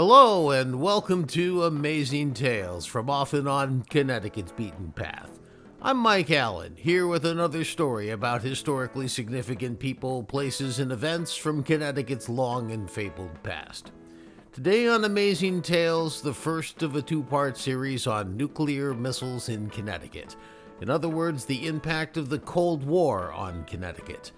Hello, and welcome to Amazing Tales from off and on Connecticut's beaten path. I'm Mike Allen, here with another story about historically significant people, places, and events from Connecticut's long and fabled past. Today on Amazing Tales, the first of a two part series on nuclear missiles in Connecticut. In other words, the impact of the Cold War on Connecticut.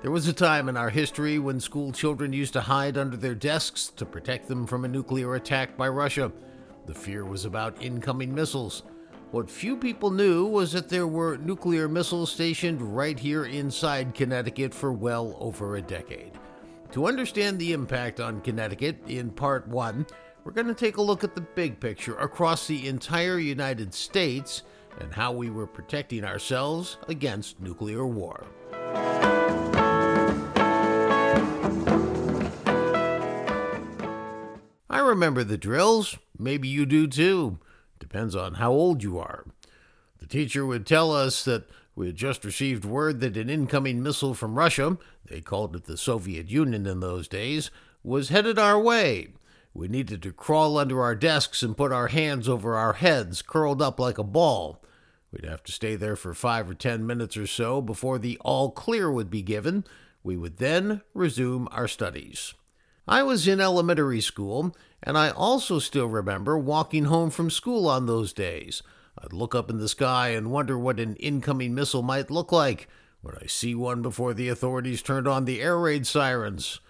There was a time in our history when school children used to hide under their desks to protect them from a nuclear attack by Russia. The fear was about incoming missiles. What few people knew was that there were nuclear missiles stationed right here inside Connecticut for well over a decade. To understand the impact on Connecticut in part one, we're going to take a look at the big picture across the entire United States and how we were protecting ourselves against nuclear war. Remember the drills. Maybe you do too. Depends on how old you are. The teacher would tell us that we had just received word that an incoming missile from Russia, they called it the Soviet Union in those days, was headed our way. We needed to crawl under our desks and put our hands over our heads, curled up like a ball. We'd have to stay there for five or ten minutes or so before the all clear would be given. We would then resume our studies. I was in elementary school, and I also still remember walking home from school on those days. I'd look up in the sky and wonder what an incoming missile might look like. Would I see one before the authorities turned on the air raid sirens?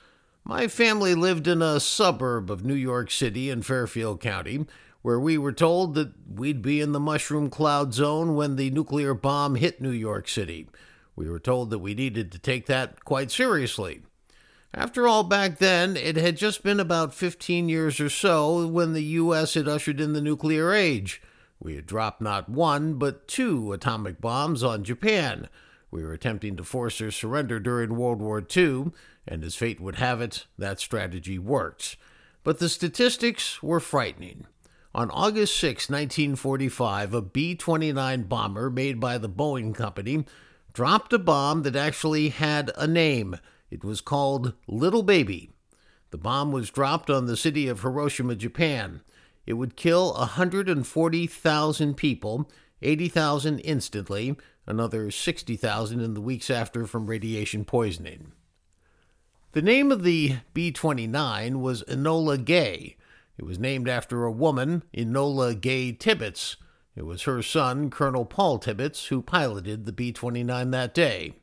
My family lived in a suburb of New York City in Fairfield County, where we were told that we'd be in the mushroom cloud zone when the nuclear bomb hit New York City. We were told that we needed to take that quite seriously. After all, back then, it had just been about 15 years or so when the U.S. had ushered in the nuclear age. We had dropped not one, but two atomic bombs on Japan. We were attempting to force their surrender during World War II, and as fate would have it, that strategy worked. But the statistics were frightening. On August 6, 1945, a B 29 bomber made by the Boeing Company dropped a bomb that actually had a name. It was called Little Baby. The bomb was dropped on the city of Hiroshima, Japan. It would kill 140,000 people, 80,000 instantly, another 60,000 in the weeks after from radiation poisoning. The name of the B 29 was Enola Gay. It was named after a woman, Enola Gay Tibbets. It was her son, Colonel Paul Tibbets, who piloted the B 29 that day.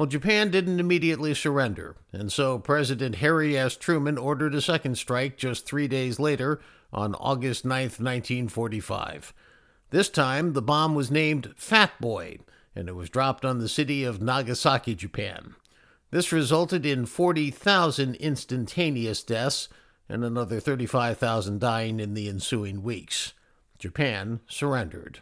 Well, Japan didn't immediately surrender, and so President Harry S. Truman ordered a second strike just three days later on August 9, 1945. This time, the bomb was named Fat Boy, and it was dropped on the city of Nagasaki, Japan. This resulted in 40,000 instantaneous deaths and another 35,000 dying in the ensuing weeks. Japan surrendered.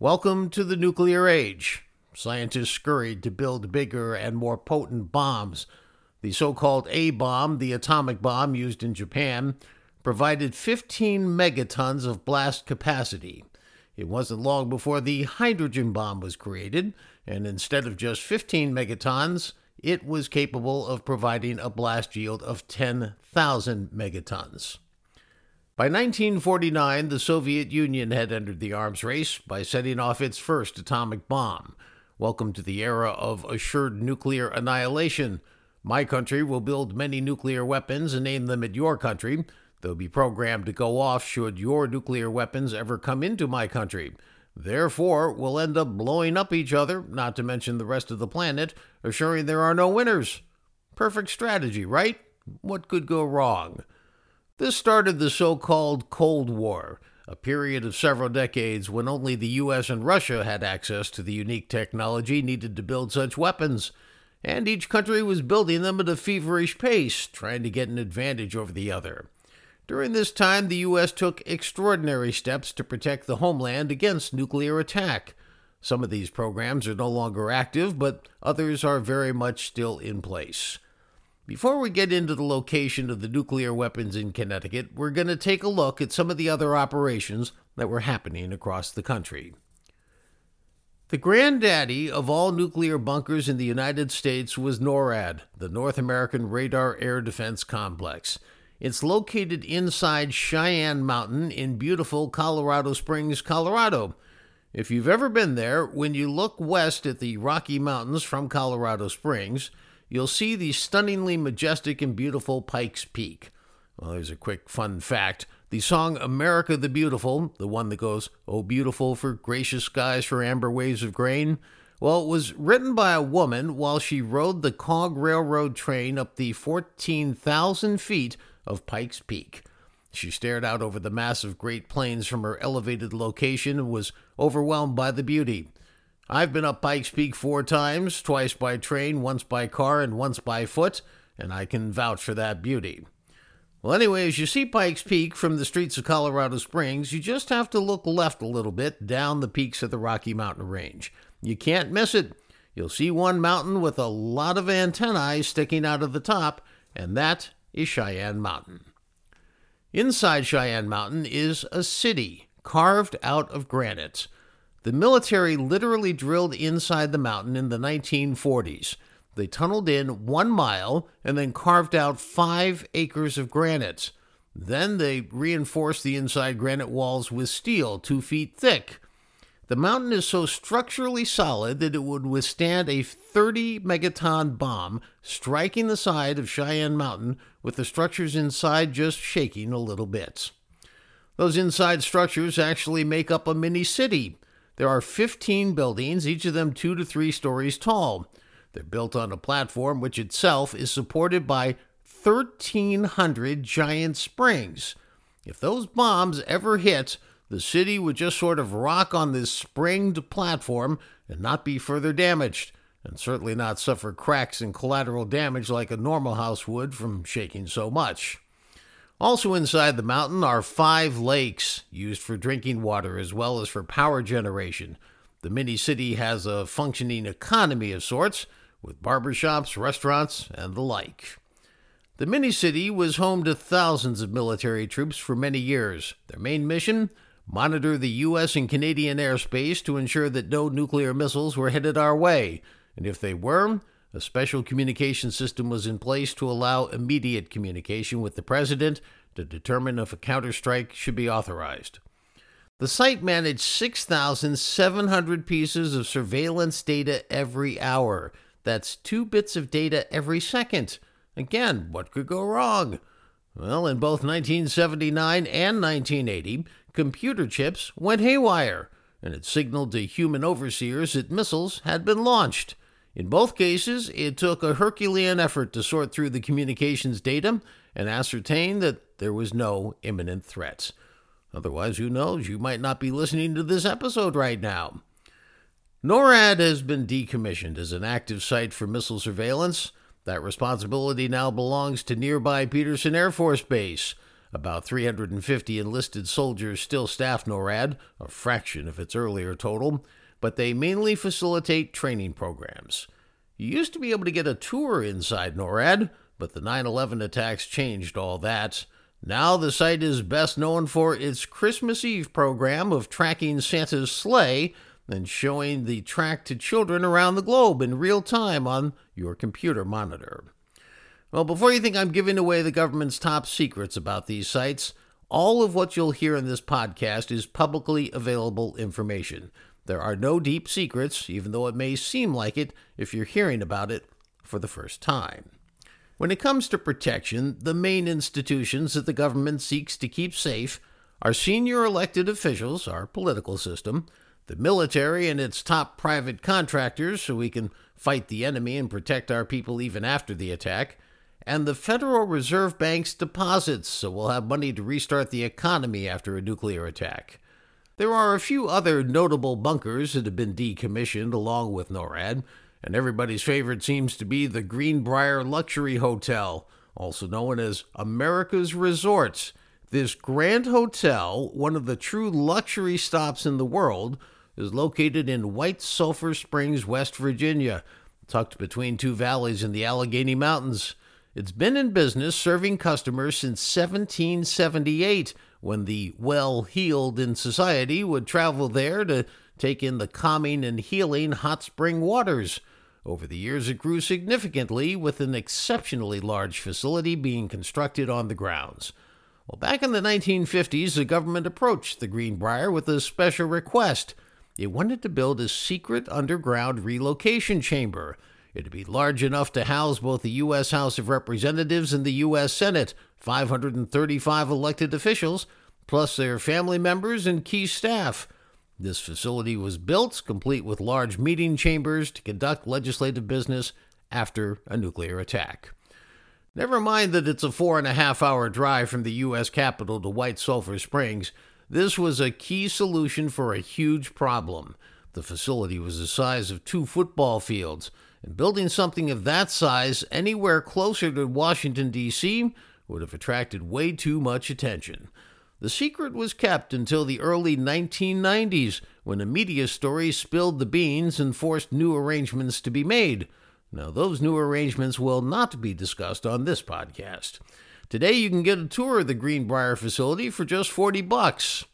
Welcome to the nuclear age. Scientists scurried to build bigger and more potent bombs. The so called A bomb, the atomic bomb used in Japan, provided 15 megatons of blast capacity. It wasn't long before the hydrogen bomb was created, and instead of just 15 megatons, it was capable of providing a blast yield of 10,000 megatons. By 1949, the Soviet Union had entered the arms race by setting off its first atomic bomb. Welcome to the era of assured nuclear annihilation. My country will build many nuclear weapons and aim them at your country. They'll be programmed to go off should your nuclear weapons ever come into my country. Therefore, we'll end up blowing up each other, not to mention the rest of the planet, assuring there are no winners. Perfect strategy, right? What could go wrong? This started the so called Cold War a period of several decades when only the US and Russia had access to the unique technology needed to build such weapons, and each country was building them at a feverish pace, trying to get an advantage over the other. During this time, the U.S. took extraordinary steps to protect the homeland against nuclear attack. Some of these programs are no longer active, but others are very much still in place. Before we get into the location of the nuclear weapons in Connecticut, we're going to take a look at some of the other operations that were happening across the country. The granddaddy of all nuclear bunkers in the United States was NORAD, the North American Radar Air Defense Complex. It's located inside Cheyenne Mountain in beautiful Colorado Springs, Colorado. If you've ever been there, when you look west at the Rocky Mountains from Colorado Springs, you'll see the stunningly majestic and beautiful Pikes Peak. Well, there's a quick fun fact. The song America the Beautiful, the one that goes, Oh, beautiful for gracious skies, for amber waves of grain, well, it was written by a woman while she rode the Cog Railroad train up the 14,000 feet of Pikes Peak. She stared out over the massive Great Plains from her elevated location and was overwhelmed by the beauty. I've been up Pikes Peak four times, twice by train, once by car, and once by foot, and I can vouch for that beauty. Well, anyway, as you see Pikes Peak from the streets of Colorado Springs, you just have to look left a little bit down the peaks of the Rocky Mountain Range. You can't miss it. You'll see one mountain with a lot of antennae sticking out of the top, and that is Cheyenne Mountain. Inside Cheyenne Mountain is a city carved out of granite. The military literally drilled inside the mountain in the 1940s. They tunneled in one mile and then carved out five acres of granite. Then they reinforced the inside granite walls with steel two feet thick. The mountain is so structurally solid that it would withstand a 30 megaton bomb striking the side of Cheyenne Mountain with the structures inside just shaking a little bit. Those inside structures actually make up a mini city. There are 15 buildings, each of them two to three stories tall. They're built on a platform which itself is supported by 1,300 giant springs. If those bombs ever hit, the city would just sort of rock on this springed platform and not be further damaged, and certainly not suffer cracks and collateral damage like a normal house would from shaking so much. Also inside the mountain are five lakes used for drinking water as well as for power generation. The mini city has a functioning economy of sorts, with barbershops, restaurants, and the like. The mini city was home to thousands of military troops for many years. Their main mission monitor the U.S. and Canadian airspace to ensure that no nuclear missiles were headed our way, and if they were, a special communication system was in place to allow immediate communication with the President to determine if a counterstrike should be authorized. The site managed 6,700 pieces of surveillance data every hour. That's two bits of data every second. Again, what could go wrong? Well, in both 1979 and 1980, computer chips went haywire, and it signaled to human overseers that missiles had been launched. In both cases, it took a Herculean effort to sort through the communications data and ascertain that there was no imminent threat. Otherwise, who knows, you might not be listening to this episode right now. NORAD has been decommissioned as an active site for missile surveillance. That responsibility now belongs to nearby Peterson Air Force Base. About 350 enlisted soldiers still staff NORAD, a fraction of its earlier total, but they mainly facilitate training programs. You used to be able to get a tour inside NORAD, but the 9 11 attacks changed all that. Now the site is best known for its Christmas Eve program of tracking Santa's sleigh and showing the track to children around the globe in real time on your computer monitor. Well, before you think I'm giving away the government's top secrets about these sites, all of what you'll hear in this podcast is publicly available information. There are no deep secrets, even though it may seem like it if you're hearing about it for the first time. When it comes to protection, the main institutions that the government seeks to keep safe are senior elected officials, our political system, the military and its top private contractors, so we can fight the enemy and protect our people even after the attack, and the Federal Reserve Bank's deposits, so we'll have money to restart the economy after a nuclear attack. There are a few other notable bunkers that have been decommissioned along with NORAD, and everybody's favorite seems to be the Greenbrier Luxury Hotel, also known as America's Resorts. This grand hotel, one of the true luxury stops in the world, is located in White Sulphur Springs, West Virginia, tucked between two valleys in the Allegheny Mountains. It's been in business serving customers since 1778 when the well heeled in society would travel there to take in the calming and healing hot spring waters. Over the years, it grew significantly, with an exceptionally large facility being constructed on the grounds. Well, back in the 1950s, the government approached the Greenbrier with a special request. It wanted to build a secret underground relocation chamber. It'd be large enough to house both the U.S. House of Representatives and the U.S. Senate, 535 elected officials, plus their family members and key staff. This facility was built, complete with large meeting chambers to conduct legislative business after a nuclear attack. Never mind that it's a four and a half hour drive from the U.S. Capitol to White Sulphur Springs, this was a key solution for a huge problem. The facility was the size of two football fields, and building something of that size anywhere closer to Washington, D.C. would have attracted way too much attention. The secret was kept until the early 1990s when a media story spilled the beans and forced new arrangements to be made. Now, those new arrangements will not be discussed on this podcast. Today, you can get a tour of the Greenbrier facility for just 40 bucks.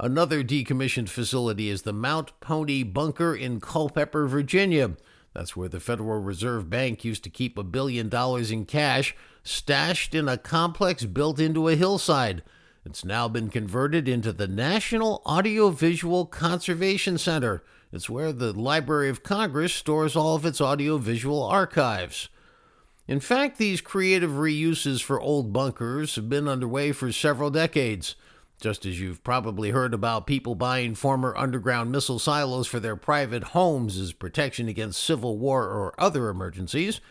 Another decommissioned facility is the Mount Pony Bunker in Culpeper, Virginia. That's where the Federal Reserve Bank used to keep a billion dollars in cash stashed in a complex built into a hillside. It's now been converted into the National Audiovisual Conservation Center. It's where the Library of Congress stores all of its audiovisual archives. In fact, these creative reuses for old bunkers have been underway for several decades. Just as you've probably heard about people buying former underground missile silos for their private homes as protection against civil war or other emergencies,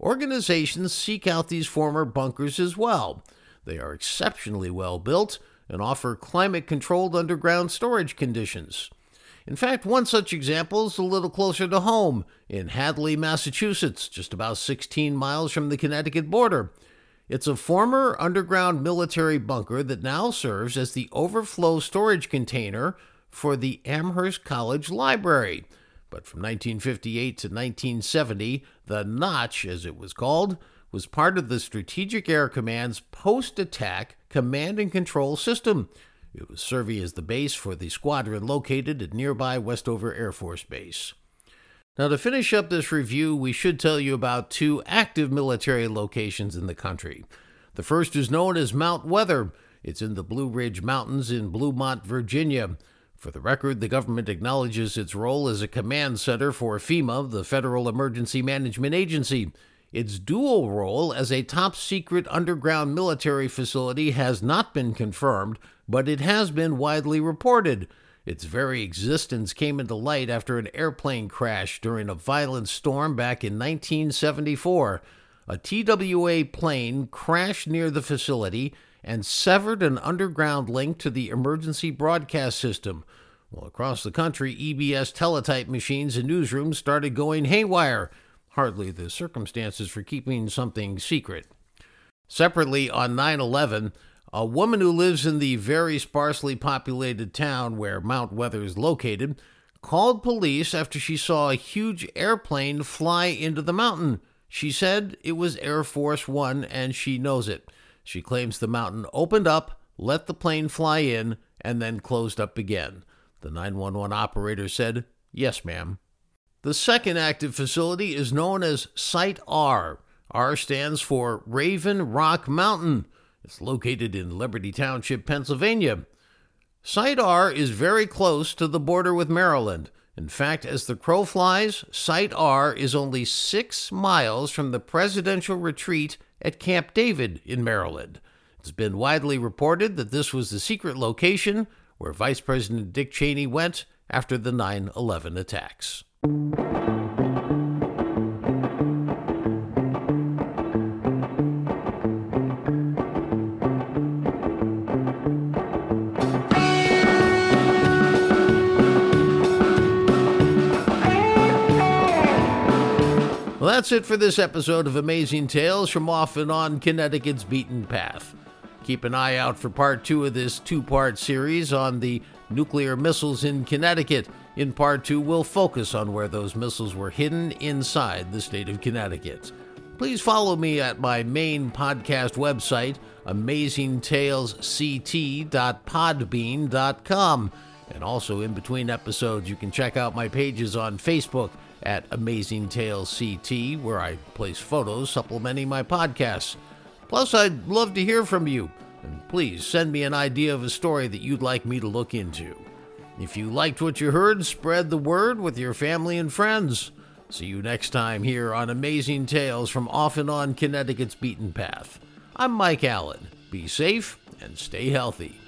organizations seek out these former bunkers as well. They are exceptionally well built and offer climate controlled underground storage conditions. In fact, one such example is a little closer to home in Hadley, Massachusetts, just about 16 miles from the Connecticut border. It's a former underground military bunker that now serves as the overflow storage container for the Amherst College Library. But from 1958 to 1970, the Notch, as it was called, was part of the Strategic Air Command's post attack command and control system. It was serving as the base for the squadron located at nearby Westover Air Force Base. Now, to finish up this review, we should tell you about two active military locations in the country. The first is known as Mount Weather. It's in the Blue Ridge Mountains in Bluemont, Virginia. For the record, the government acknowledges its role as a command center for FEMA, the Federal Emergency Management Agency. Its dual role as a top secret underground military facility has not been confirmed, but it has been widely reported. Its very existence came into light after an airplane crash during a violent storm back in 1974. A TWA plane crashed near the facility and severed an underground link to the emergency broadcast system. Well, across the country, EBS teletype machines and newsrooms started going haywire hardly the circumstances for keeping something secret. Separately, on 9 11, a woman who lives in the very sparsely populated town where Mount Weather is located called police after she saw a huge airplane fly into the mountain. She said it was Air Force One and she knows it. She claims the mountain opened up, let the plane fly in, and then closed up again. The 911 operator said, Yes, ma'am. The second active facility is known as Site R. R stands for Raven Rock Mountain. It's located in Liberty Township, Pennsylvania. Site R is very close to the border with Maryland. In fact, as the crow flies, Site R is only six miles from the presidential retreat at Camp David in Maryland. It's been widely reported that this was the secret location where Vice President Dick Cheney went after the 9 11 attacks. That's it for this episode of Amazing Tales from Off and On Connecticut's Beaten Path. Keep an eye out for part two of this two part series on the nuclear missiles in Connecticut. In part two, we'll focus on where those missiles were hidden inside the state of Connecticut. Please follow me at my main podcast website, amazingtalesct.podbean.com. And also, in between episodes, you can check out my pages on Facebook at Amazing Tales CT, where I place photos supplementing my podcasts. Plus, I'd love to hear from you, and please send me an idea of a story that you'd like me to look into. If you liked what you heard, spread the word with your family and friends. See you next time here on Amazing Tales from Off and On Connecticut's Beaten Path. I'm Mike Allen. Be safe and stay healthy.